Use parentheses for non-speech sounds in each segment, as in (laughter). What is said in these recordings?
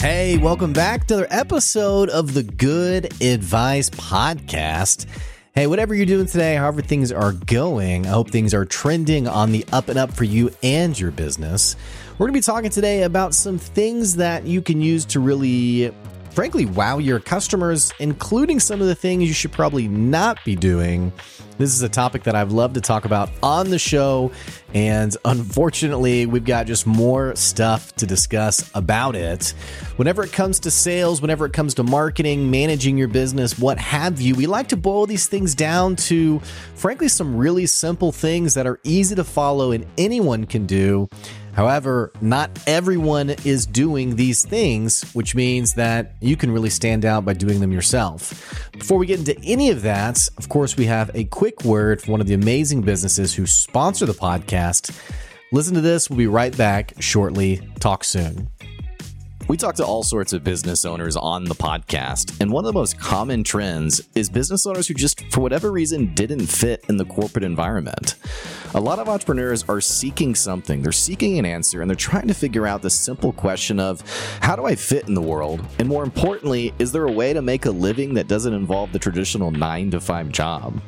Hey, welcome back to another episode of the Good Advice Podcast. Hey, whatever you're doing today, however things are going, I hope things are trending on the up and up for you and your business. We're going to be talking today about some things that you can use to really, frankly, wow your customers, including some of the things you should probably not be doing this is a topic that I've loved to talk about on the show, and unfortunately, we've got just more stuff to discuss about it. Whenever it comes to sales, whenever it comes to marketing, managing your business, what have you, we like to boil these things down to, frankly, some really simple things that are easy to follow and anyone can do. However, not everyone is doing these things, which means that you can really stand out by doing them yourself. Before we get into any of that, of course, we have a quick word from one of the amazing businesses who sponsor the podcast. Listen to this. We'll be right back shortly. Talk soon. We talk to all sorts of business owners on the podcast, and one of the most common trends is business owners who just, for whatever reason, didn't fit in the corporate environment. A lot of entrepreneurs are seeking something, they're seeking an answer, and they're trying to figure out the simple question of how do I fit in the world? And more importantly, is there a way to make a living that doesn't involve the traditional nine to five job?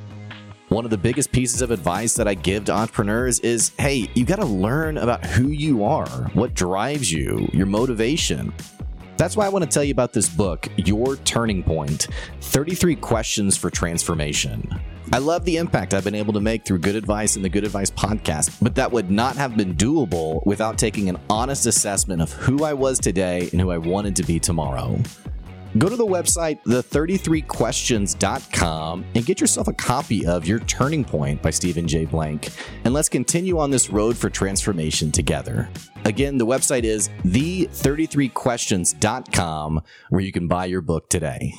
One of the biggest pieces of advice that I give to entrepreneurs is hey, you got to learn about who you are, what drives you, your motivation. That's why I want to tell you about this book, Your Turning Point 33 Questions for Transformation. I love the impact I've been able to make through Good Advice and the Good Advice podcast, but that would not have been doable without taking an honest assessment of who I was today and who I wanted to be tomorrow. Go to the website, the33questions.com, and get yourself a copy of Your Turning Point by Stephen J. Blank. And let's continue on this road for transformation together. Again, the website is the33questions.com, where you can buy your book today.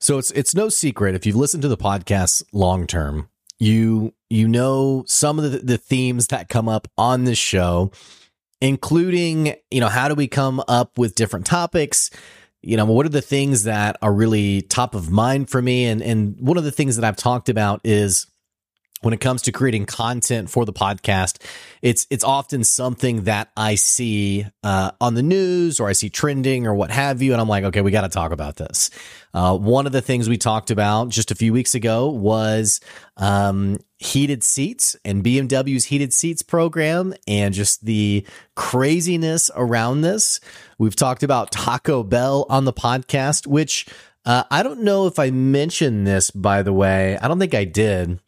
So it's it's no secret if you've listened to the podcast long term, you you know some of the, the themes that come up on this show, including, you know, how do we come up with different topics? You know, what are the things that are really top of mind for me? And and one of the things that I've talked about is when it comes to creating content for the podcast, it's it's often something that I see uh, on the news or I see trending or what have you, and I'm like, okay, we got to talk about this. Uh, one of the things we talked about just a few weeks ago was um, heated seats and BMW's heated seats program, and just the craziness around this. We've talked about Taco Bell on the podcast, which uh, I don't know if I mentioned this, by the way. I don't think I did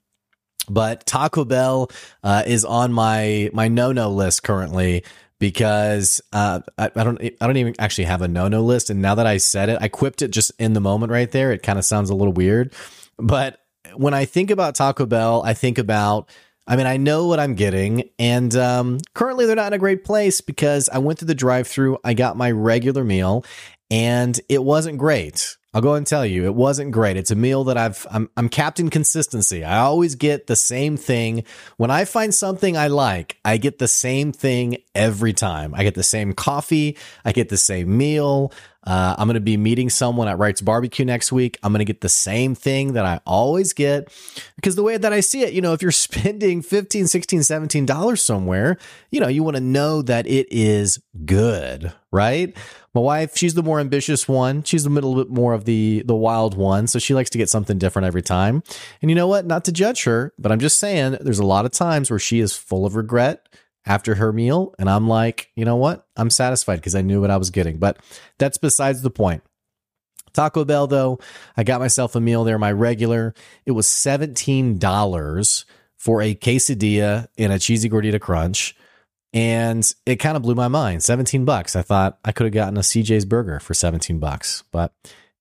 but Taco Bell uh, is on my my no no list currently because uh, I, I, don't I don't even actually have a no no list. And now that I said it, I quipped it just in the moment right there. It kind of sounds a little weird, but when I think about Taco Bell, I think about I mean, I know what I'm getting, and um, currently they're not in a great place because I went to the drive-through, I got my regular meal, and it wasn't great. I'll go and tell you, it wasn't great. It's a meal that I've, I'm, I'm Captain Consistency. I always get the same thing. When I find something I like, I get the same thing every time. I get the same coffee. I get the same meal. Uh, I'm going to be meeting someone at Wright's Barbecue next week. I'm going to get the same thing that I always get because the way that I see it, you know, if you're (laughs) spending 15, 16, 17 dollars somewhere, you know, you want to know that it is good, right? My wife, she's the more ambitious one. She's a little bit more of the the wild one, so she likes to get something different every time. And you know what? Not to judge her, but I'm just saying there's a lot of times where she is full of regret after her meal and I'm like, "You know what? I'm satisfied because I knew what I was getting." But that's besides the point. Taco Bell though, I got myself a meal there, my regular. It was $17 for a quesadilla and a cheesy gordita crunch and it kind of blew my mind. 17 bucks. I thought i could have gotten a cj's burger for 17 bucks. But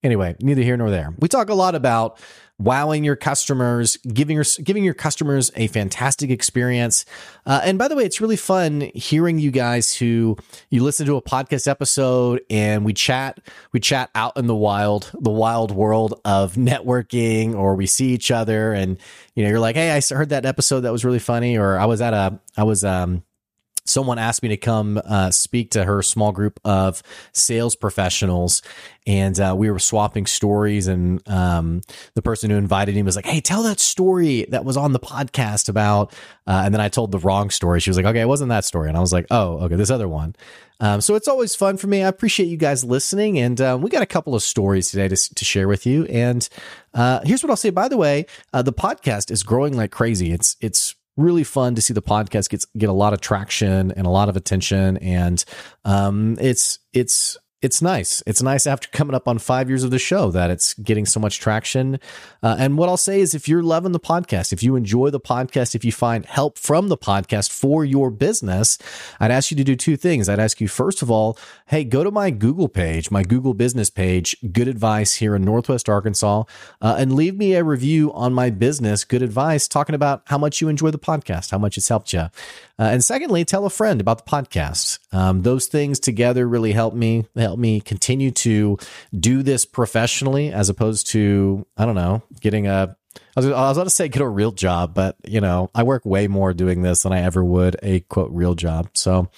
anyway neither here nor there. We talk a lot about wowing your customers giving your giving your customers a fantastic experience. Uh, and by the way it's really fun hearing you guys who you listen to a podcast episode and we chat we chat out in the wild the wild world of networking or we see each other and you know you're like hey i heard that episode that was really funny or i was at a i was um someone asked me to come uh, speak to her small group of sales professionals and uh, we were swapping stories and um, the person who invited me was like hey tell that story that was on the podcast about uh, and then i told the wrong story. She was like okay it wasn't that story and i was like oh okay this other one. Um, so it's always fun for me. I appreciate you guys listening and uh, we got a couple of stories today to, to share with you and uh, here's what i'll say. By the way uh, the podcast is growing like crazy. It's it's really fun to see the podcast gets get a lot of traction and a lot of attention. And um, it's it's it's nice. It's nice after coming up on five years of the show that it's getting so much traction. Uh, and what I'll say is if you're loving the podcast, if you enjoy the podcast, if you find help from the podcast for your business, I'd ask you to do two things. I'd ask you, first of all, hey, go to my Google page, my Google business page, Good Advice here in Northwest Arkansas, uh, and leave me a review on my business, Good Advice, talking about how much you enjoy the podcast, how much it's helped you. Uh, and secondly, tell a friend about the podcast. Um, those things together really help me help me continue to do this professionally, as opposed to I don't know getting a. I was, I was about to say get a real job, but you know I work way more doing this than I ever would a quote real job. So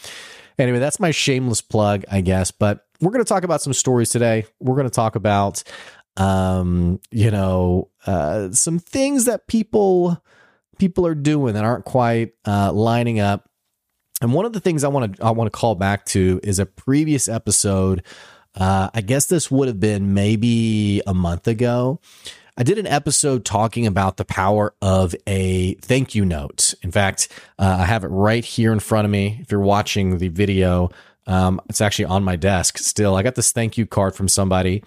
anyway, that's my shameless plug, I guess. But we're going to talk about some stories today. We're going to talk about um, you know, uh, some things that people people are doing that aren't quite uh, lining up. And one of the things I want to I want to call back to is a previous episode. Uh, I guess this would have been maybe a month ago. I did an episode talking about the power of a thank you note. In fact, uh, I have it right here in front of me. If you're watching the video, um, it's actually on my desk still. I got this thank you card from somebody,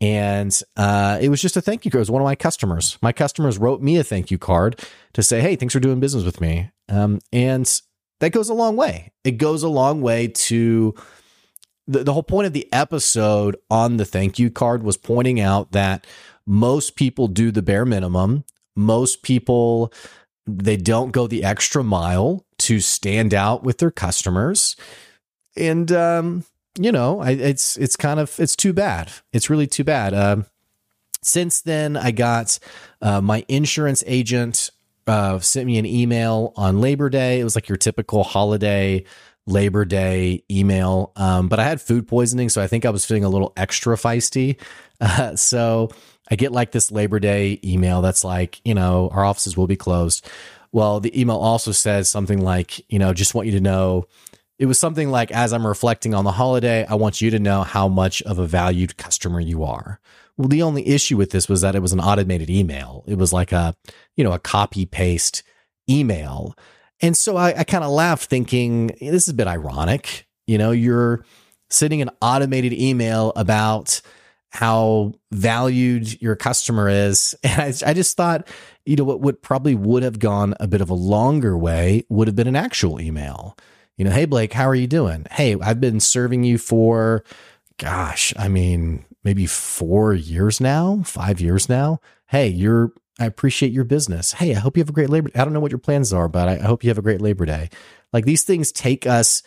and uh, it was just a thank you card. It was one of my customers. My customers wrote me a thank you card to say, hey, thanks for doing business with me. Um, and that goes a long way. It goes a long way to the, the whole point of the episode on the thank you card was pointing out that most people do the bare minimum. Most people, they don't go the extra mile to stand out with their customers. And, um, you know, I, it's it's kind of it's too bad. It's really too bad. Uh, since then, I got uh, my insurance agent uh, sent me an email on Labor Day. It was like your typical holiday Labor Day email, um, but I had food poisoning, so I think I was feeling a little extra feisty. (laughs) So I get like this Labor Day email that's like, you know, our offices will be closed. Well, the email also says something like, you know, just want you to know it was something like as i'm reflecting on the holiday i want you to know how much of a valued customer you are. Well the only issue with this was that it was an automated email. It was like a you know a copy paste email. And so i, I kind of laughed thinking this is a bit ironic. You know you're sending an automated email about how valued your customer is. (laughs) And i, I just thought you know what would probably would have gone a bit of a longer way would have been an actual email you know, hey, Blake, how are you doing? Hey, I've been serving you for, gosh, I mean, maybe four years now, five years now. Hey, you're, I appreciate your business. Hey, I hope you have a great Labor. I don't know what your plans are, but I, hope you have a great Labor Day. Like these things take us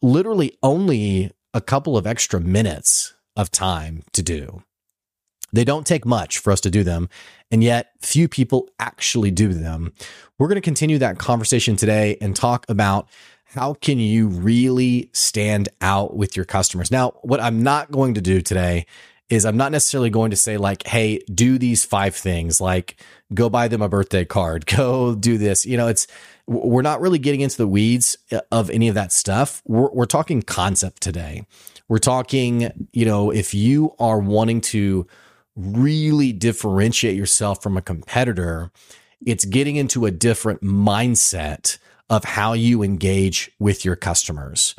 literally only a couple of extra minutes of time to do. They don't take much for us to do them, and yet few people actually do them. We're going to continue that conversation today and talk about how can you really stand out with your customers? Now, what I'm not going to do today is I'm not necessarily going to say like, hey, do these five things, like go buy them a birthday card, (laughs) go do this. You know, it's we're not really getting into the weeds uh, of any of that stuff. We're, we're talking concept today. We're talking, you know, if you are wanting to really differentiate yourself from a competitor, it's getting into a different mindset of how you engage with your customers.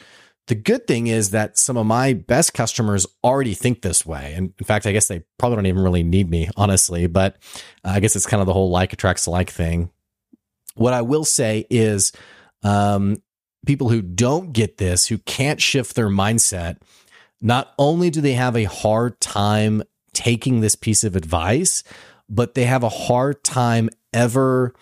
The good thing is that some of my best customers already think this way. And in fact, I guess they probably don't even really need me, honestly, but I guess it's kind of the whole like attracts like thing. What I will say is, um, people who don't get this, who can't shift their mindset, not only do they have a hard time taking this piece of advice, but they have a hard time ever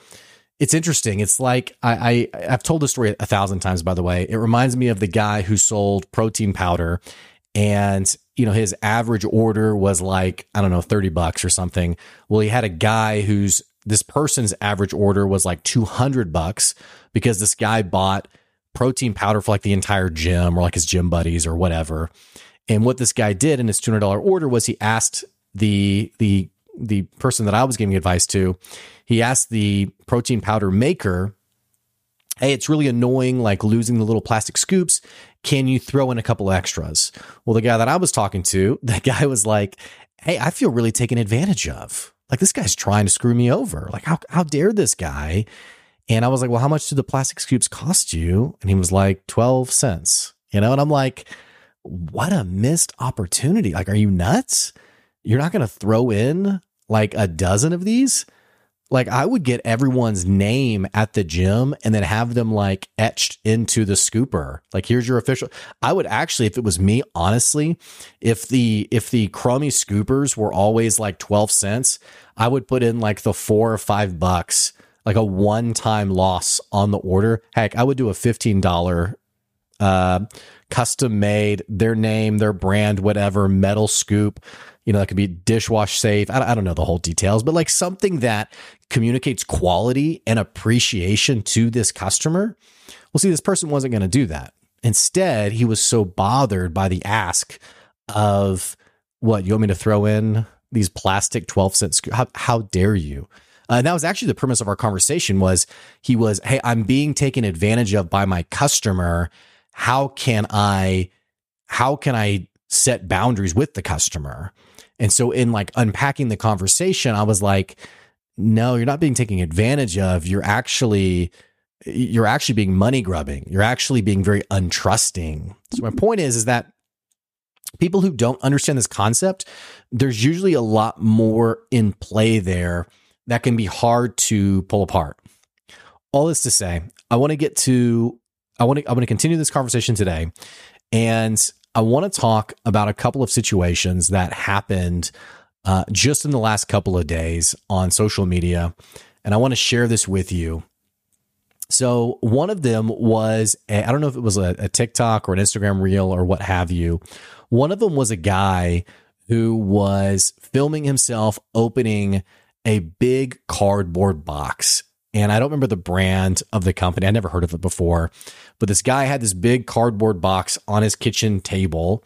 it's interesting. It's like I, I have told this story a thousand times. By the way, it reminds me of the guy who sold protein powder, and you know his average order was like I don't know thirty bucks or something. Well, he had a guy who's this person's average order was like two hundred bucks because this guy bought protein powder for like the entire gym or like his gym buddies or whatever. And what this guy did in his two hundred dollar order was he asked the the the person that I was giving advice to, he asked the protein powder maker, "Hey, it's really annoying like losing the little plastic scoops. Can you throw in a couple extras?" Well, the guy that I was talking to, (laughs) that guy was like, "Hey, I feel really taken advantage of. Like this guy's trying to screw me over. Like how how dare this guy?" And I was like, "Well, how much do the plastic scoops cost you?" And he was like, 12 cents." You know, and I'm like, "What a missed opportunity. Like are you nuts?" you're not going to throw in like a dozen of these? Like I would get everyone's name at the gym and then have them like etched into the scooper. Like here's your official. I would actually if it was me honestly, if the if the crummy scoopers were always like 12 cents, I would put in like the 4 or 5 bucks like a one-time loss on the order. Heck, I would do a $15 uh custom made their name, their brand, whatever, metal scoop you know, that could be dishwash safe. I, I don't know the whole details, but like something that communicates quality and appreciation to this customer. Well, see, this person wasn't going to do that. Instead, he was so bothered by the ask of what you want me to throw in these plastic 12 cent sc- how, how dare you uh, and that was actually the premise of our conversation was he was hey i'm being taken advantage of by my customer how can i how can i set boundaries with the customer and so in like unpacking the conversation, I was like, no, you're not being taken advantage of. You're actually you're actually being money grubbing. You're actually being very untrusting. So my point is is that people who don't understand this concept, there's usually a lot more in play there that can be hard to pull apart. All this to say, I want to get to I want to I want to continue this conversation today and I want to talk about a couple of situations that happened uh, just in the last couple of days on social media. And I want to share this with you. So, one of them was, I don't know if it was a, a TikTok or an Instagram reel or what have you. One of them was a guy who was filming himself opening a big cardboard box. And I don't remember the brand of the company. I never heard of it before. But this guy had this big cardboard box on his kitchen table.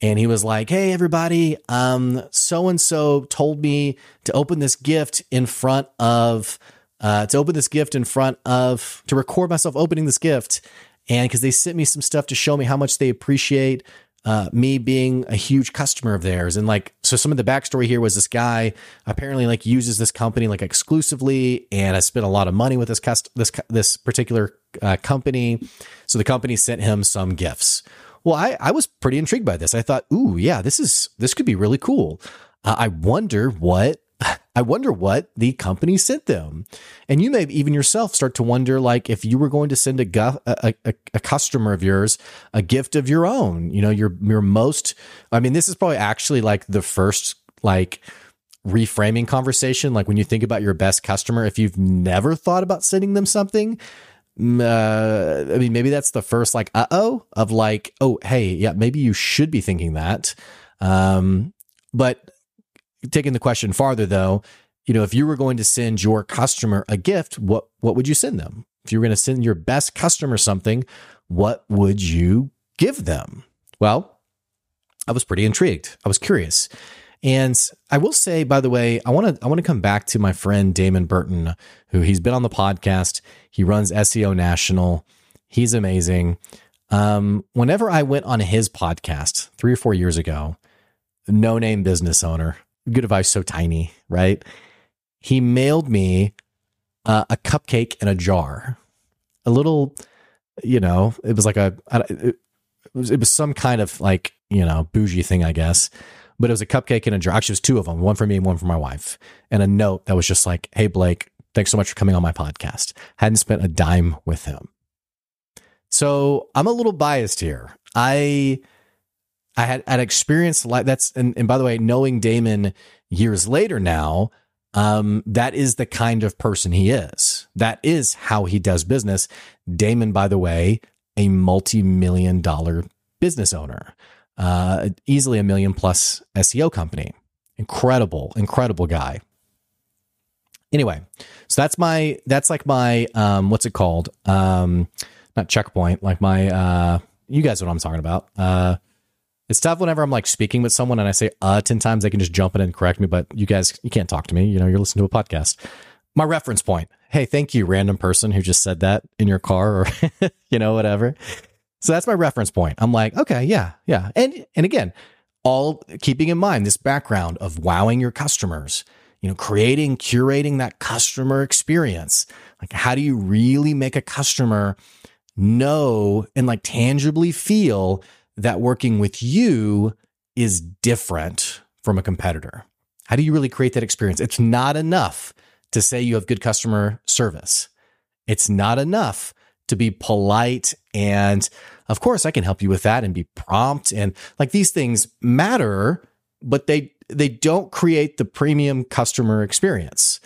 And he was like, Hey, everybody, so and so told me to open this gift in front of, uh, to open this gift in front of, to record myself opening this gift. And because they sent me some stuff to show me how much they appreciate uh, me being a huge customer of theirs. And like, so some of the backstory here was this guy apparently like uses this company like exclusively, and I spent a lot of money with this cust- this this particular uh, company. So the company sent him some gifts. Well, I I was pretty intrigued by this. I thought, ooh, yeah, this is this could be really cool. Uh, I wonder what I wonder what the company sent them. And you may even yourself start to wonder, like, if you were going to send a, a, a, a, customer of yours a gift of your own, you know, your, your most, I mean, this is probably actually like the first, like, reframing conversation. Like, when you think about your best customer, if you've never thought about sending them something, uh, I mean, maybe that's the first, like, uh oh, of like, oh, hey, yeah, maybe you should be thinking that. Um, but taking the question farther though, you know, if you were going to send your customer a gift, what what would you send them? If you were going to send your best customer something, what would you give them? Well, I was pretty intrigued. I was curious. And I will say, by the way, I want to I want to come back to my friend Damon Burton, who he's been on the podcast. He runs SEO National. He's amazing. Um, whenever I went on his podcast three or four years ago, no name business owner, good advice so tiny, right? He mailed me uh, a cupcake in a jar, a little, you know, it was like a, it was, it was some kind of like, you know, bougie thing, I guess. But it was a cupcake in a jar. Actually, it was two of them, one for me and one for my wife, and a note that was just like, "Hey Blake, thanks so much for coming on my podcast." Hadn't spent a dime with him, so I'm a little biased here. I I had had experienced like that's and, and by the way, knowing Damon years later now, um, that is the kind of person he is. That is how he does business. Damon, by the way, a multi-million dollar business owner, uh, easily a million plus SEO company. Incredible, incredible guy. Anyway, so that's my that's like my um, what's it called? Um, not checkpoint, like my uh you guys know what I'm talking about. Uh it's tough whenever I'm like speaking with someone and I say uh 10 times, they can just jump in and correct me, but you guys you can't talk to me. You know, you're listening to a podcast. My reference point. Hey, thank you, random person who just said that in your car or (laughs) you know, whatever. So that's my reference point. I'm like, okay, yeah, yeah. And and again, all keeping in mind this background of wowing your customers, you know, creating, curating that customer experience. Like, how do you really make a customer know and like tangibly feel that working with you is different from a competitor? How do you really create that experience? It's not enough to say you have good customer service. It's not enough to be polite and of course I can help you with that and be prompt and like these things matter, but they they don't create the premium customer experience.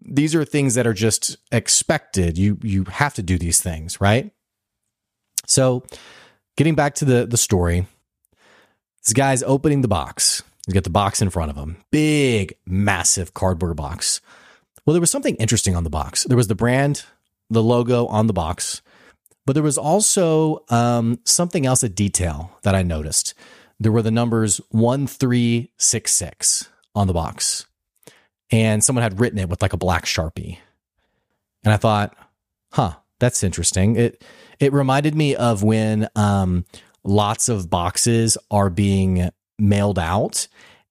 These are things that are just expected. You you have to do these things, right? So, getting back to the the story, this guy's opening the box. He's got the box in front of him. Big, massive cardboard box. Well, there was something interesting on the box. There was the brand, the logo on the box, but there was also um, something else, a detail that I noticed. There were the numbers 1366 on the box, and someone had written it with like a black sharpie. And I thought, huh, that's interesting. It it reminded me of when um, lots of boxes are being mailed out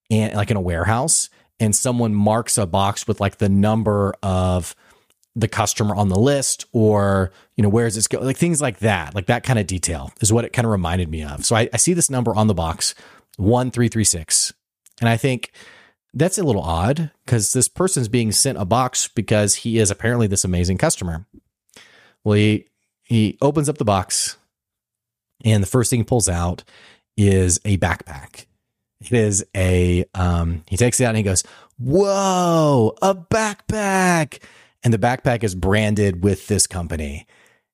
and like in a warehouse and someone marks a box with like the number of the customer on the list or you know where is this go like things like that like that kind of detail is what it kind of reminded me of. So I, I see this number on the box 1336 and i think that's a little odd because this person's being sent a box because he is apparently this amazing customer well he he opens up the box and the first thing he pulls out is a backpack it is a um he takes it out and he goes whoa a backpack and the backpack is branded with this company.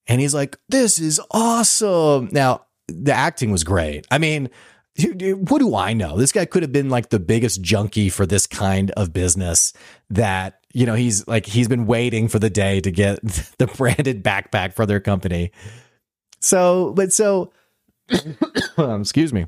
And he's like, this is awesome. Now, the acting was great. I mean, what do I know? This guy could have been like the biggest junkie for this kind of business that, you know, he's like, he's been waiting for the day to get (laughs) the branded backpack for their company. So, but so, (coughs) excuse me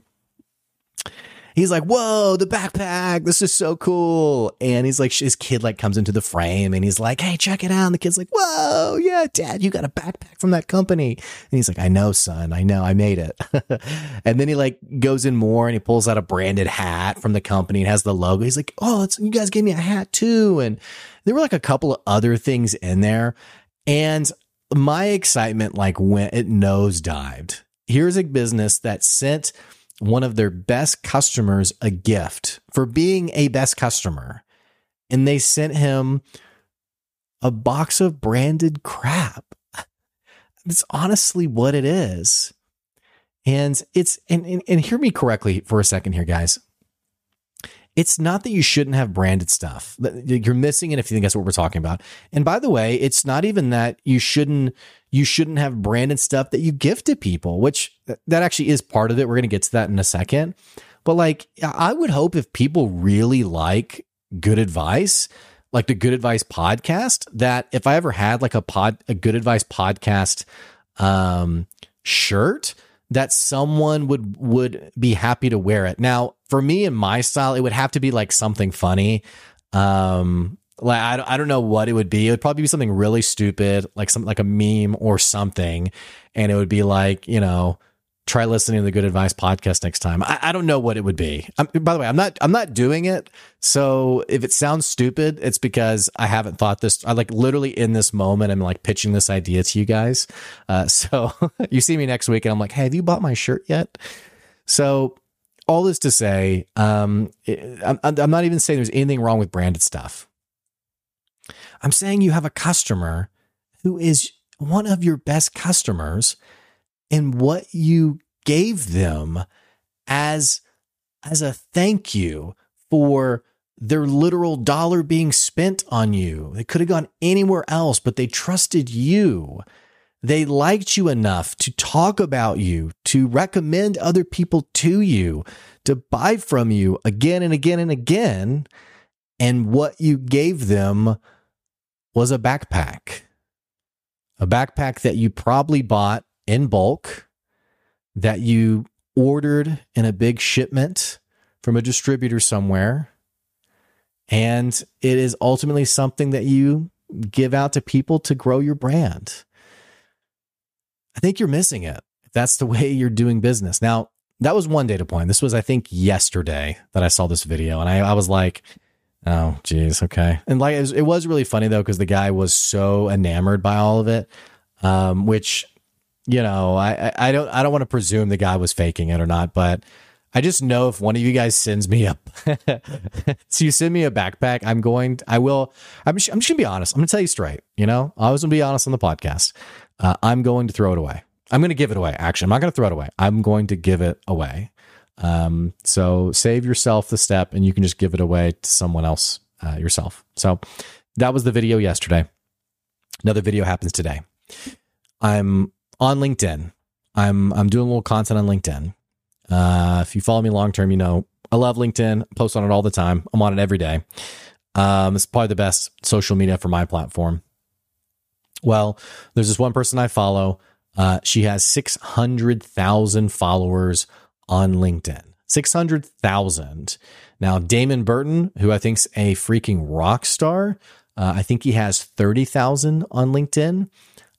he's like, "Whoa, the backpack! This is so cool!" And he's like, his kid like comes into the frame, and he's like, "Hey, check it out!" And the kid's like, "Whoa, yeah, Dad, you got a backpack from that company." And he's like, "I know, son, I know, I made it." (laughs) and then he like goes in more, and he pulls out a branded hat from the company and has the logo. He's like, "Oh, you guys gave me a hat too!" And there were like a couple of other things in there, and my excitement like went it nosedived. Here's a business that sent one of their best customers a gift for being a best customer. And they sent him a box of branded crap. (laughs) That's honestly what it is. And it's, and, and, and hear me correctly for a second here, guys. It's not that you shouldn't have branded stuff. You're missing it if you think that's what we're talking about. And by the way, it's not even that you shouldn't you shouldn't have branded stuff that you give to people, which that actually is part of it. We're going to get to that in a second. But like I would hope if people really like good advice, like the good advice podcast, that if I ever had like a pod a good advice podcast um shirt, that someone would would be happy to wear it. Now, for me and my style, it would have to be like something funny. Um, like I, I don't know what it would be. It would probably be something really stupid, like some like a meme or something, and it would be like you know try listening to the Good Advice podcast next time. I, I don't know what it would be. I'm, by the way, I'm not I'm not doing it. So if it sounds stupid, it's because I haven't thought this. I like literally in this moment, I'm like pitching this idea to you guys. Uh, (laughs) so you see me next week, and I'm like, hey, have you bought my shirt yet? So all this to say, um, I'm, I'm not even saying there's anything wrong with branded stuff. I'm saying you have a customer who is one of your best customers and what you gave them as as a thank you for their literal dollar being spent on you. They could have gone anywhere else, but they trusted you. They liked you enough to talk about you, to recommend other people to you, to buy from you again and again and again. And what you gave them was a backpack. a backpack that you probably bought in bulk, that you ordered in a big shipment from a distributor somewhere. And it is ultimately something that you give out to people to grow your brand. I think you're missing it. That's the way you're doing business. Now, that was one data point. This was, I think, yesterday that I saw this video, and I, I was like, oh, geez, okay. And like, it was, it was really funny though because the guy was so enamored by all of it, um, which you know, I, I don't I don't want to presume the guy was faking it or not, but I just know if one of you guys sends me up, (laughs) so you send me a backpack, I'm going I will I'm just, I'm just gonna be honest. I'm gonna tell you straight. You know, I was gonna be honest on the podcast. Uh, I'm going to throw it away. I'm going to give it away. Actually, I'm not going to throw it away. I'm going to give it away. Um, so save yourself the step, and you can just give it away to someone else uh, yourself. So that was the video yesterday. Another video happens today. I'm on LinkedIn. I'm I'm doing a little content on LinkedIn. Uh, if you follow me long term, you know I love LinkedIn. I post on it all the time. I'm on it every day. Um, it's probably the best social media for my platform. Well, there's this one person I follow. Uh, she has 600,000 followers on LinkedIn. 600,000. Now, Damon Burton, who I think's a freaking rock star, uh, I think he has 30,000 on LinkedIn.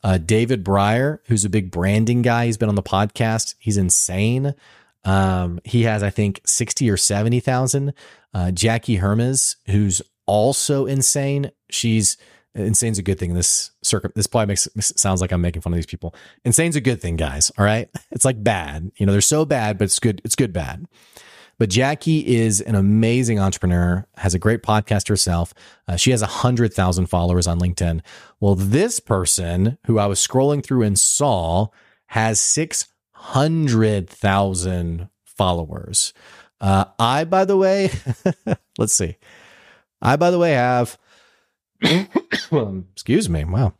Uh, David Brier, who's a big branding guy, he's been on the podcast. He's insane. Um, he has, I think, 60 or 70,000. Uh, Jackie Hermes, who's also insane. She's Insane's a good thing in this circuit. This probably makes sounds like I'm making fun of these people. Insane's a good thing, guys. All right. (laughs) It's like bad. You know, they're so bad, but it's good. It's good bad. But Jackie is an amazing entrepreneur, has a great podcast herself. Uh, she has a 100,000 followers on LinkedIn. Well, this person who I was scrolling through and saw has 600,000 followers. Uh, I, by the way, (laughs) let's see. I, by the way, have, (coughs) excuse me. Wow.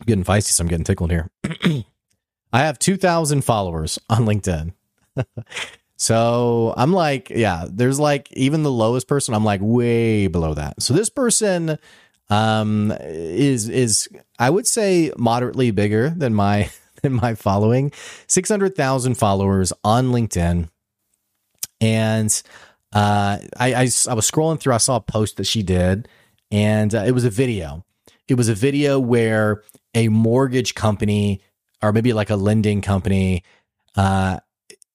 I'm getting feisty, so I'm getting tickled here. (coughs) I have 2,000 followers on LinkedIn. (laughs) So I'm like, yeah, there's like even the lowest person, I'm like way below that. So this person um is is I would say moderately bigger than my (laughs) than my following. 600,000 followers on LinkedIn. And uh I, I I was scrolling through I saw a post that she did and uh, it was a video. It was a video where a mortgage company or maybe like a lending company uh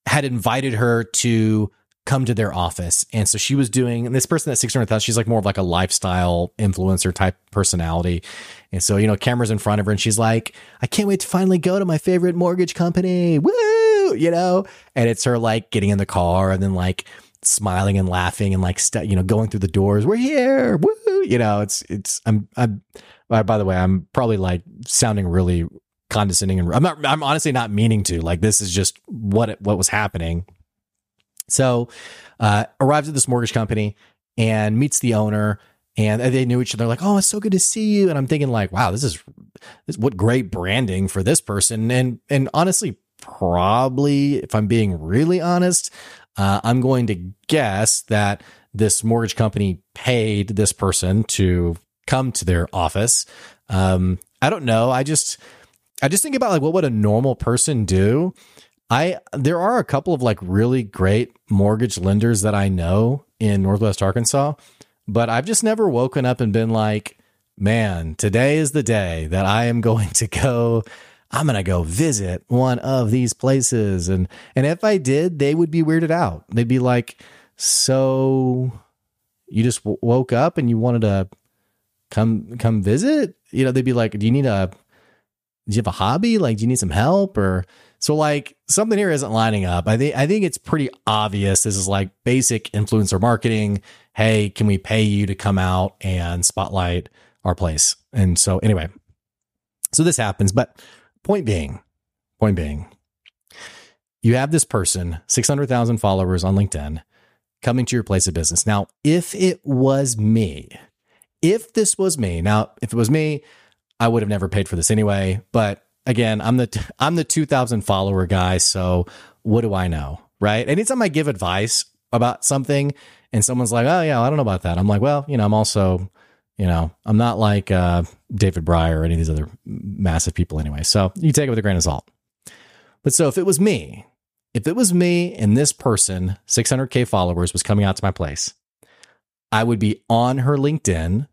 had invited her to come to their office. And so she was doing, and this person at 600,000, she's like more of like a lifestyle influencer type personality. And so, you know, cameras in front of her and she's like, I can't wait to finally go to my favorite mortgage company. Woo! You know, and it's her like getting in the car and then like smiling and laughing and like, st- you know, going through the doors. We're here. Woo! You know, it's, it's, I'm, I'm, by the way, I'm probably like sounding really condescending and I'm not I'm honestly not meaning to. Like this is just what it, what was happening. So, uh arrives at this mortgage company and meets the owner and they knew each other like, "Oh, it's so good to see you." And I'm thinking like, "Wow, this is this, what great branding for this person." And and honestly, probably if I'm being really honest, uh, I'm going to guess that this mortgage company paid this person to come to their office. Um, I don't know. I just I just think about like what would a normal person do? I there are a couple of like really great mortgage lenders that I know in Northwest Arkansas, but I've just never woken up and been like, man, today is the day that I am going to go I'm going to go visit one of these places and and if I did, they would be weirded out. They'd be like, "So you just w- woke up and you wanted to come come visit?" You know, they'd be like, "Do you need a do you have a hobby? Like, do you need some help? Or so like something here isn't lining up. I think I think it's pretty obvious. This is like basic influencer marketing. Hey, can we pay you to come out and spotlight our place? And so anyway, so this happens. But point being, point being, you have this person, 600,000 followers on LinkedIn, coming to your place of business. Now, if it was me, if this was me, now, if it was me, I would have never paid for this anyway. But again, I'm the I'm the 2,000 follower guy, so what do I know, right? Anytime I give advice about something, and someone's like, "Oh yeah, I don't know about that," I'm like, "Well, you know, I'm also You know, I'm not like uh, David Brier or any of these other massive people anyway. So you take it with a grain of salt. But so if it was me, if it was me and this person, 600K followers, was coming out to my place, I would be on her LinkedIn.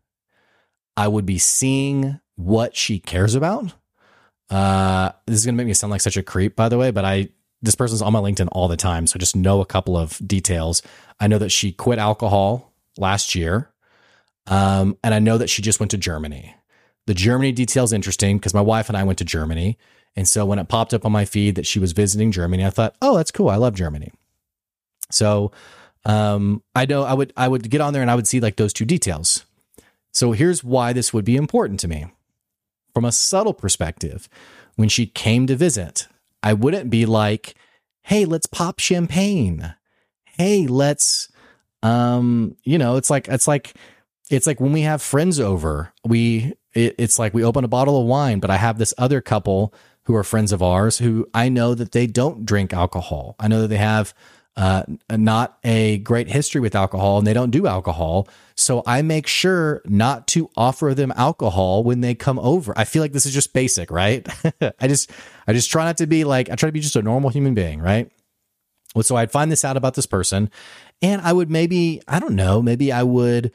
I would be seeing what she cares about. Uh, this is going to make me sound like such a creep, by the way, but I this person's on my LinkedIn all the time, so just know a couple of details. I know that she quit alcohol last year, um, and I know that she just went to Germany. The Germany detail is interesting because my wife and I went to Germany, and so when it popped up on my feed that she was visiting Germany, I thought, oh, that's cool. I love Germany. So um, I know I would I would get on there and I would see like those two details. So here's why this would be important to me. From a subtle perspective, when she came to visit, I wouldn't be like, "Hey, let's pop champagne." Hey, let's um, you know, it's like it's like it's like when we have friends over, we it, it's like we open a bottle of wine, but I have this other couple who are friends of ours who I know that they don't drink alcohol. I know that they have uh, not a great history with alcohol and they don't do alcohol. So I make sure not to offer them alcohol when they come over. I feel like this is just basic, right? (laughs) I just, I just try not to be like, I try to be just a normal human being, right? So I'd find this out about this person and I would maybe, I don't know, maybe I would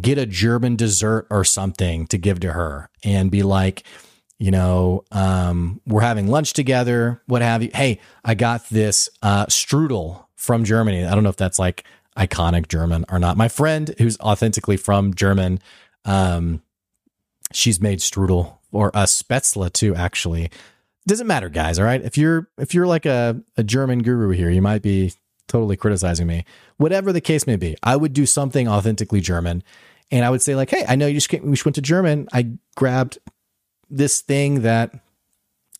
get a German dessert or something to give to her and be like, you know, um, we're having lunch together, what have you. Hey, I got this uh, strudel from Germany. I don't know if that's like iconic German or not. My friend, who's authentically from German, um, she's made strudel or a spätzle too. Actually, doesn't matter, guys. All right, if you're if you're like a, a German guru here, you might be totally criticizing me. Whatever the case may be, I would do something authentically German, and I would say like, "Hey, I know you just came, we just went to German. I grabbed this thing that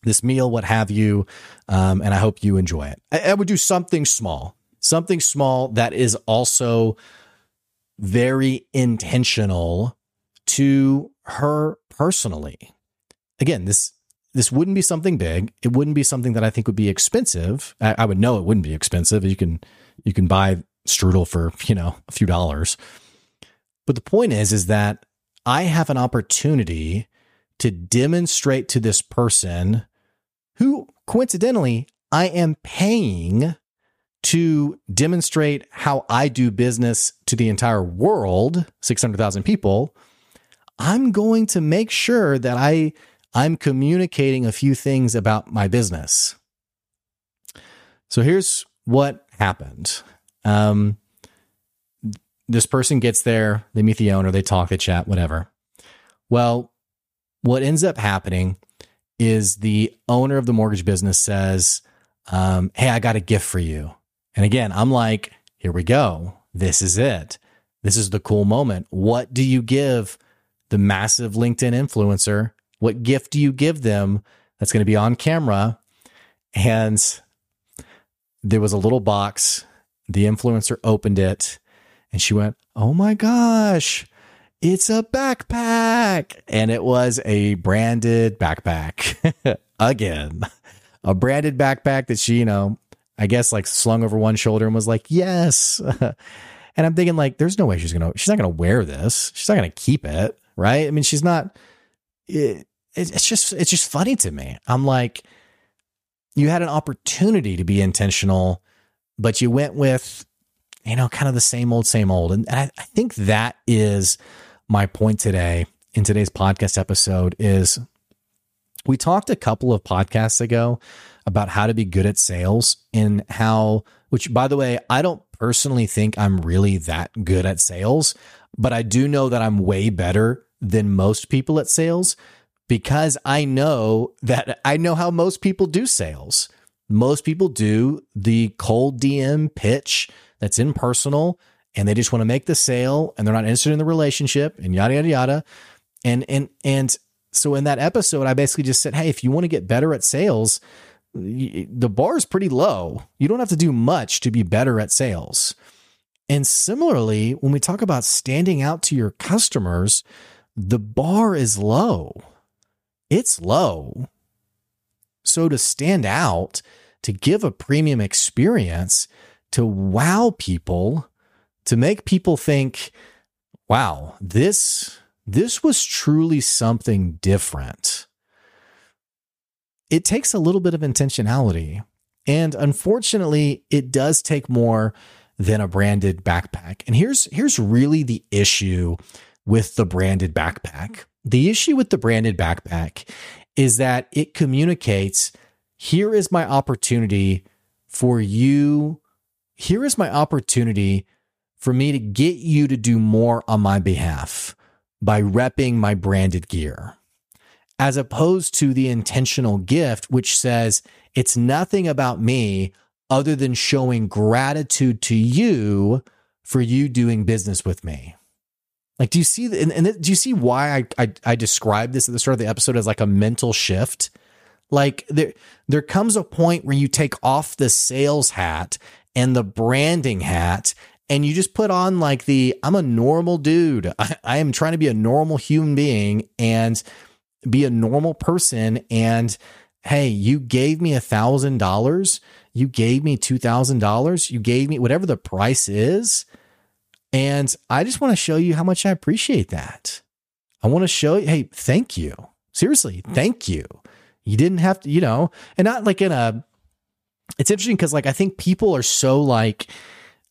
this meal, what have you. Um, and I hope you enjoy it. I, I would do something small, something small that is also very intentional to her personally. Again, this this wouldn't be something big. It wouldn't be something that I think would be expensive. I, I would know it wouldn't be expensive. You can you can buy strudel for you know a few dollars. But the point is, is that I have an opportunity to demonstrate to this person who coincidentally I am paying to demonstrate how I do business to the entire world, 600,000 people, I'm going to make sure that I I'm communicating a few things about my business. So here's what happened. Um, this person gets there, they meet the owner, they talk, they chat, whatever. Well, what ends up happening is the owner of the mortgage business says, um, Hey, I got a gift for you. And again, I'm like, Here we go. This is it. This is the cool moment. What do you give the massive LinkedIn influencer? What gift do you give them that's going to be on camera? And there was a little box. The influencer opened it and she went, Oh my gosh, it's a backpack. And it was a branded backpack (laughs) again. A branded backpack that she, you know, I guess like slung over one shoulder and was like, yes. (laughs) and I'm thinking like, there's no way she's going to, she's not going to wear this. She's not going to keep it. Right. I mean, she's not, it, it's just, it's just funny to me. I'm like, you had an opportunity to be intentional, but you went with, you know, kind of the same old, same old. And I, I think that is my point today in today's podcast episode is we talked a couple of podcasts ago about how to be good at sales and how, which by the way, I don't personally think I'm really that good at sales, but I do know that I'm way better than most people at sales because I know that I know how most people do sales. Most people do the cold DM pitch that's impersonal and they just want to make the sale and they're not interested in the relationship and yada yada yada. And and and so in that episode, I basically just said, hey, if you want to get better at sales, the bar is pretty low. You don't have to do much to be better at sales. And similarly, when we talk about standing out to your customers, the bar is low. It's low. So to stand out, to give a premium experience, to wow people, to make people think, wow, this this was truly something different. It takes a little bit of intentionality. And unfortunately, it does take more than a branded backpack. And here's here's really the issue with the branded backpack. The issue with the branded backpack is that it communicates here is my opportunity for you. Here is my opportunity for me to get you to do more on my behalf by repping my branded gear, as opposed to the intentional gift, which says it's nothing about me other than showing gratitude to you for you doing business with me. Like, do you see, and, and do you see why I, I, I this at the start of the episode as like a mental shift? Like there, there comes a point where you take off the sales hat and the branding hat and you just put on like the I'm a normal dude. I, I, am trying to be a normal human being and be a normal person. And hey, you gave me a thousand dollars, you gave me two thousand dollars, you gave me whatever the price is. And I just want to show you how much I appreciate that. I want to show you, hey, thank you. Seriously, mm. thank you. You didn't have to, you know, and not like in a, it's interesting because like I think people are so like,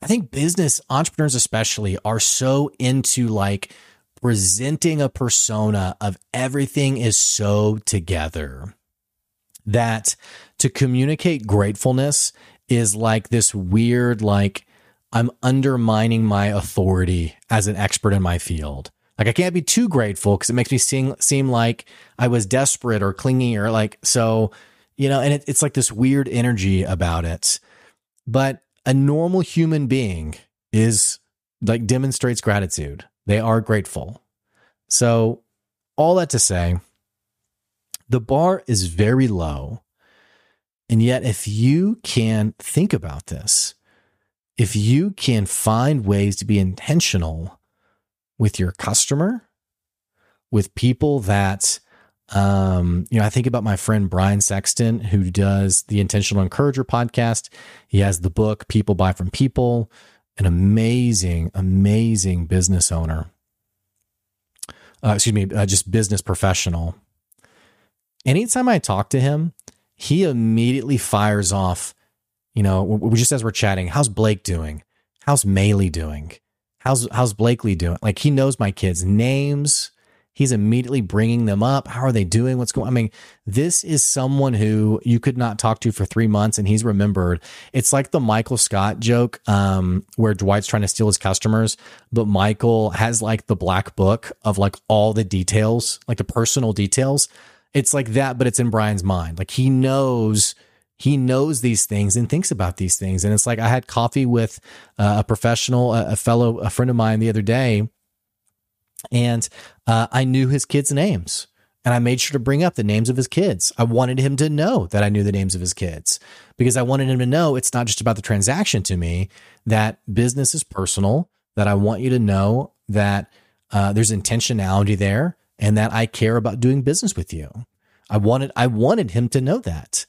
I think business entrepreneurs, especially, are so into like presenting a persona of everything is so together that to communicate gratefulness is like this weird, like, I'm undermining my authority as an expert in my field. Like I can't be too grateful because it makes me seem seem like I was desperate or clingy or like so, you know. And it, it's like this weird energy about it. But a normal human being is like demonstrates gratitude. They are grateful. So all that to say, the bar is very low. And yet, if you can think about this, if you can find ways to be intentional with your customer, with people that, um, you know, I think about my friend Brian Sexton, who does the Intentional Encourager podcast. He has the book People Buy from People, an amazing, amazing business owner. Uh, excuse me, uh, just business professional. Anytime I talk to him, he immediately fires off you know, we just as we're chatting, how's Blake doing? How's Maylee doing? How's how's Blakely doing? Like he knows my kids' names. He's immediately bringing them up. How are they doing? What's going? I mean, this is someone who you could not talk to for three months, and he's remembered. It's like the Michael Scott joke, um, where Dwight's trying to steal his customers, but Michael has like the black book of like all the details, like the personal details. It's like that, but it's in Brian's mind. Like he knows he knows these things and thinks about these things. And it's like I had coffee with uh, a professional, a, fellow, a friend of mine the other day, and uh, I knew his kids' names. And I made sure to bring up the names of his kids. I wanted him to know that I knew the names of his kids because I wanted him to know it's not just about the transaction to me, that business is personal, that I want you to know that uh, there's intentionality there and that I care about doing business with you. I wanted I wanted him to know that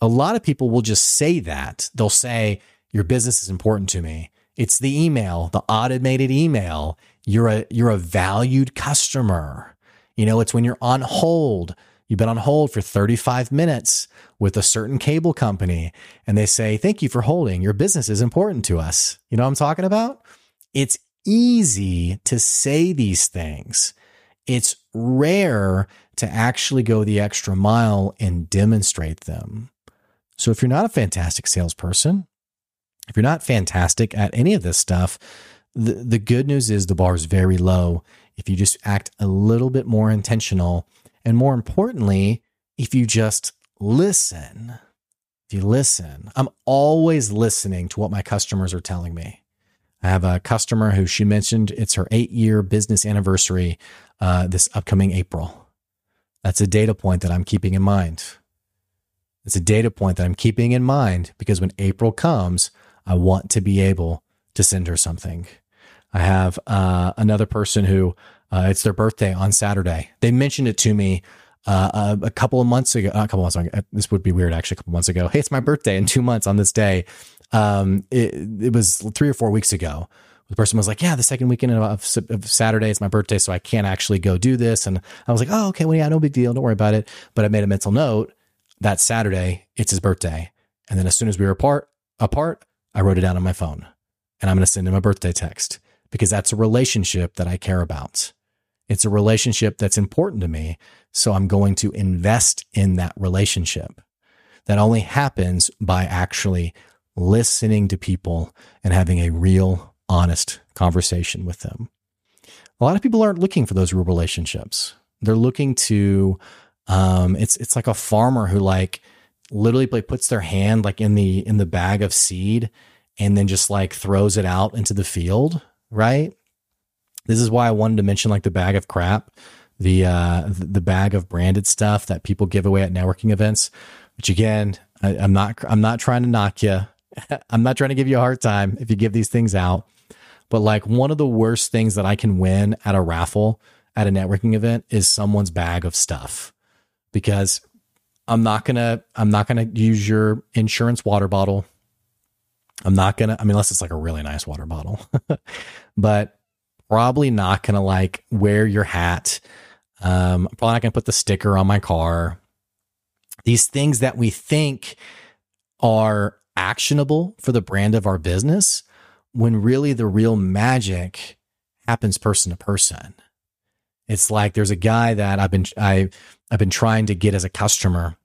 a lot of people will just say that. They'll say, Your business is important to me. It's the email, the automated email. You're a you're a valued customer. You know, it's when you're on hold. You've been on hold for 35 minutes with a certain cable company and they say, Thank you for holding. Your business is important to us. You know what I'm talking about? It's easy to say these things. It's rare to actually go the extra mile and demonstrate them. So if you're not a fantastic salesperson, if you're not fantastic at any of this stuff, the, the good news is the bar is very low. If you just act a little bit more intentional, and more importantly, if you just listen, if you listen, I'm always listening to what my customers are telling me. I have a customer who she mentioned it's her eight year business anniversary uh, this upcoming April. That's a data point that I'm keeping in mind. It's a data point that I'm keeping in mind because when April comes, I want to be able to send her something. I have uh, another person who uh, it's their birthday on Saturday. They mentioned it to me uh, a, a, couple of months ago. a couple months ago. Uh, this would be weird, actually. A couple months ago. Hey, it's my birthday in two months on this day. Um, it, it was three or four weeks ago The person was like, "Yeah, the second weekend of, of Saturday is my birthday, so I can't actually go do this." And I was like, "Oh, okay, well, yeah, no big deal, don't worry about it." But I made a mental note that Saturday it's his birthday, and then as soon as we were apart, apart, I wrote it down on my phone, and I'm going to send him a birthday text because that's a relationship that I care about. It's a relationship that's important to me, so I'm going to invest in that relationship. That only happens by actually listening to people and having a real, honest conversation with them. A lot of people aren't looking for those real relationships. They're looking to, um, it's it's like a farmer who like literally like puts their hand like in the in the bag of seed and then just like throws it out into the field, right? This is why I wanted to mention like the bag of crap, the uh the bag of branded stuff that people give away at networking events. Which again, I, I'm not I'm not trying to knock you. (laughs) I'm not trying to give you a hard time if you give these things out. But like one of the worst things that I can win at a raffle at a networking event is someone's bag of stuff. Because I'm not gonna I'm not gonna use your insurance water bottle. I'm not gonna I mean unless it's like a really nice water bottle. (laughs) but probably not gonna like wear your hat. Um, I'm probably not gonna put the sticker on my car. These things that we think are actionable for the brand of our business when really the real magic happens person to person. It's like there's a guy that I've been I I've been trying to get as a customer.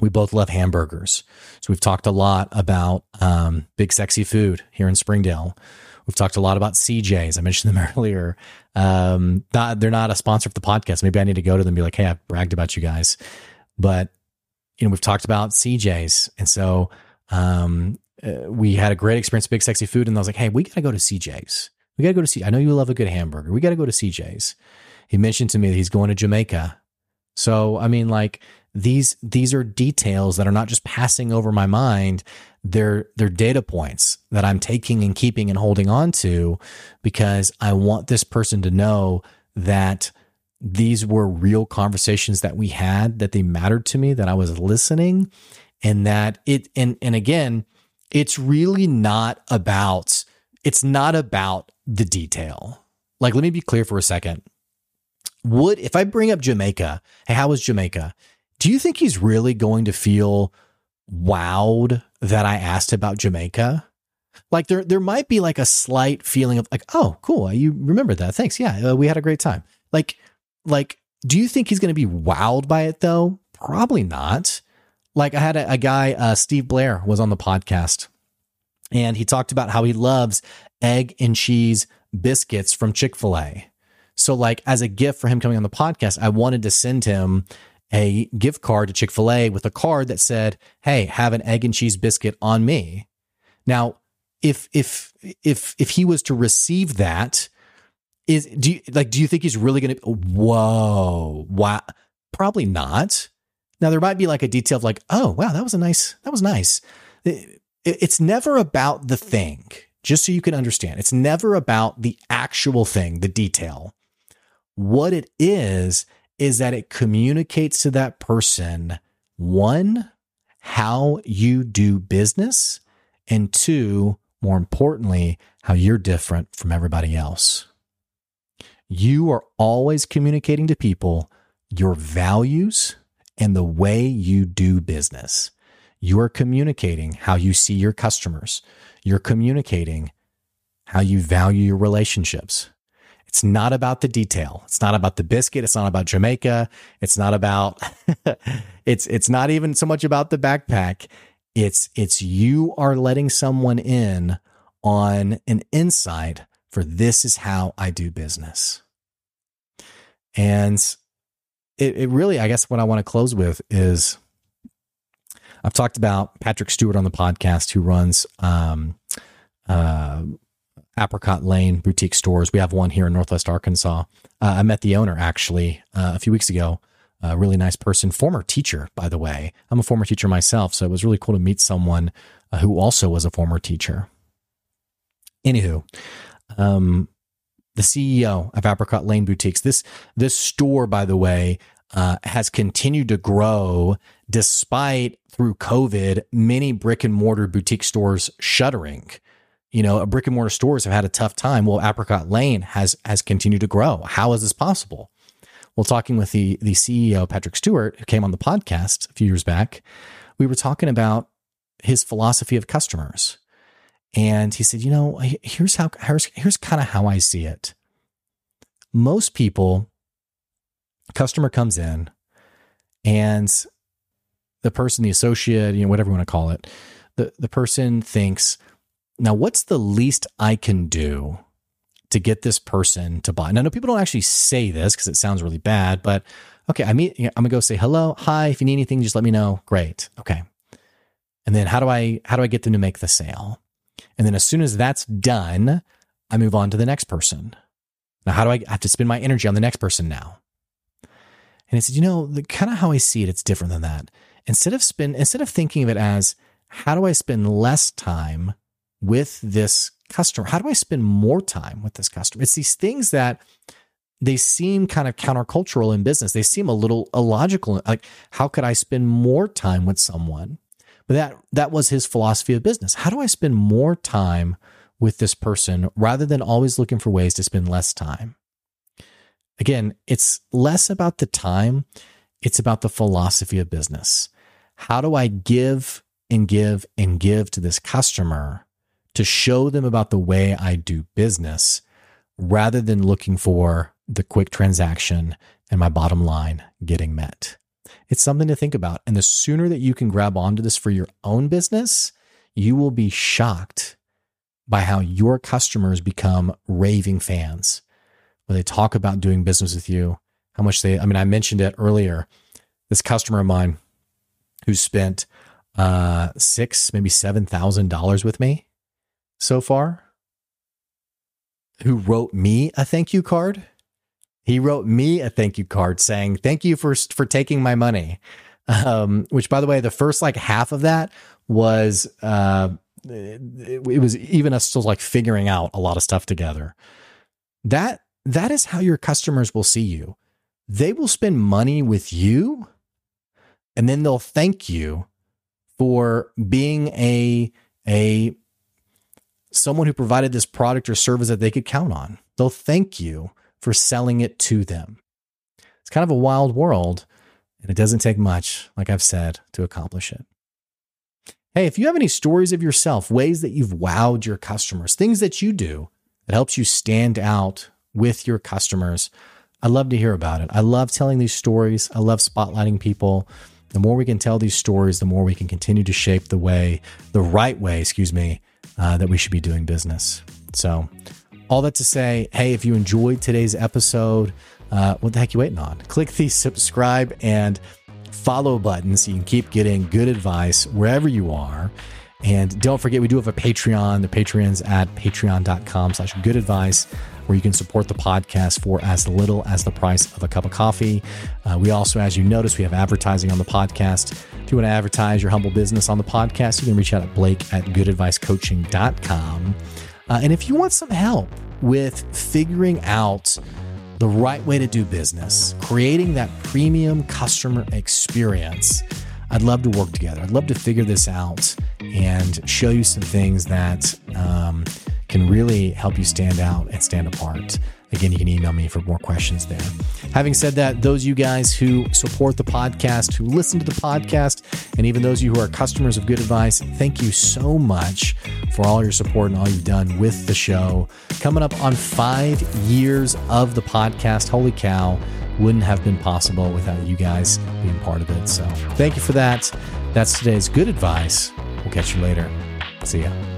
We both love hamburgers, so we've talked a lot about um, big sexy food here in Springdale. We've talked a lot about CJ's. I mentioned them (laughs) earlier. Um, not, they're not a sponsor of the podcast. Maybe I need to go to them and be like, "Hey, I've bragged about you guys," but you know, we've talked about CJ's, and so um, uh, we had a great experience with Big Sexy Food, and I was like, "Hey, we got to go to CJ's. We got to go to C. I know you love a good hamburger. We got to go to CJ's." He mentioned to me that he's going to Jamaica. So, I mean, like these these are details that are not just passing over my mind. They're they're data points that I'm taking and keeping and holding on to because I want this person to know that these were real conversations that we had that they mattered to me that I was listening and that it and and again it's really not about it's not about the detail. Like let me be clear for a second. Would if i bring up jamaica hey how was jamaica? Do you think he's really going to feel wowed that i asked about jamaica? Like there there might be like a slight feeling of like oh cool you remember that thanks yeah uh, we had a great time. Like like do you think he's going to be wowed by it though? Probably not. Like I had a, a guy, uh, Steve Blair, was on the podcast, and he talked about how he loves egg and cheese biscuits from Chick Fil A. So, like as a gift for him coming on the podcast, I wanted to send him a gift card to Chick Fil A with a card that said, "Hey, have an egg and cheese biscuit on me." Now, if if if if he was to receive that, is do you like do you think he's really going to? Whoa, wow, probably not. Now there might be like a detail of like, oh wow, that was a nice, that was nice. It, it's never about the thing, just so you can understand. It's never about the actual thing, the detail. What it is, is that it communicates to that person one, how you do business, and two, more importantly, how you're different from everybody else. You are always communicating to people your values, and the way you do business. You are communicating how you see your customers. You're communicating how you value your relationships. It's not about the detail. It's not about the biscuit. It's not about Jamaica. It's not about (laughs) it's it's not even so much about the backpack. It's it's you are letting someone in on an insight for this is how I do business. And it, it really, I guess, what I want to close with is I've talked about Patrick Stewart on the podcast, who runs um, uh, Apricot Lane boutique stores. We have one here in Northwest Arkansas. Uh, I met the owner actually uh, a few weeks ago. A really nice person, former teacher, by the way. I'm a former teacher myself, so it was really cool to meet someone uh, who also was a former teacher. Anywho, um, the CEO of Apricot Lane Boutiques. This this store, by the way, uh, has continued to grow despite through COVID many brick and mortar boutique stores shuttering. you know, brick and mortar stores have had a tough time. Well, Apricot Lane has has continued to grow. How is this possible? Well, talking with the the CEO Patrick Stewart, who came on the podcast a few years back, we were talking about his philosophy of customers, and he said, you know, here's how here's here's kind of how I see it. Most people, customer comes in, and the person, the associate, you know, whatever you want to call it, the the person thinks now, what's the least I can do to get this person to buy? Now, I know people don't actually say this because it sounds really bad, but okay, I mean, I'm gonna go say hello, hi. If you need anything, just let me know. Great, okay. And then how do I how do I get them to make the sale? And then as soon as that's done, I move on to the next person. Now, how do I, I have to spend my energy on the next person now? And he said, you know, the kind of how I see it, it's different than that. Instead of spend, instead of thinking of it as how do I spend less time with this customer? How do I spend more time with this customer? It's these things that they seem kind of countercultural in business. They seem a little illogical. Like, how could I spend more time with someone? But that that was his philosophy of business. How do I spend more time with this person rather than always looking for ways to spend less time? Again, it's less about the time, it's about the philosophy of business. How do I give and give and give to this customer to show them about the way I do business rather than looking for the quick transaction and my bottom line getting met. It's something to think about. And the sooner that you can grab onto this for your own business, you will be shocked by how your customers become raving fans. They talk about doing business with you, how much they, I mean, I mentioned it earlier. This customer of mine who spent uh, six, maybe seven thousand dollars with me so far who wrote me a thank you card. He wrote me a thank you card saying, Thank you for, for taking my money. Um, which, by the way, the first like half of that was, uh, it, it was even us still like figuring out a lot of stuff together. That, that is how your customers will see you. They will spend money with you and then they'll thank you for being a, a someone who provided this product or service that they could count on. They'll thank you for selling it to them. It's kind of a wild world, and it doesn't take much, like I've said, to accomplish it. Hey, if you have any stories of yourself, ways that you've wowed your customers, things that you do that helps you stand out with your customers, I'd love to hear about it. I love telling these stories. I love spotlighting people. The more we can tell these stories, the more we can continue to shape the way, the right way, excuse me, uh, that we should be doing business. So, all that to say, hey, if you enjoyed today's episode, uh, what the heck you waiting on? Click the subscribe and follow button so you can keep getting good advice wherever you are. And don't forget, we do have a Patreon. The Patreon's at patreon.com slash good advice, where you can support the podcast for as little as the price of a cup of coffee. Uh, we also, as you notice, we have advertising on the podcast. If you want to advertise your humble business on the podcast, you can reach out at blake at goodadvicecoaching.com. Uh, and if you want some help with figuring out the right way to do business, creating that premium customer experience, I'd love to work together. I'd love to figure this out and show you some things that um, can really help you stand out and stand apart. Again, you can email me for more questions there. Having said that, those you guys who support the podcast, who listen to the podcast, and even those of you who are customers of Good Advice, thank you so much for all your support and all you've done with the show. Coming up on five years of the podcast. Holy cow, wouldn't have been possible without you guys being part of it. So thank you for that. That's today's Good Advice. We'll catch you later. See ya.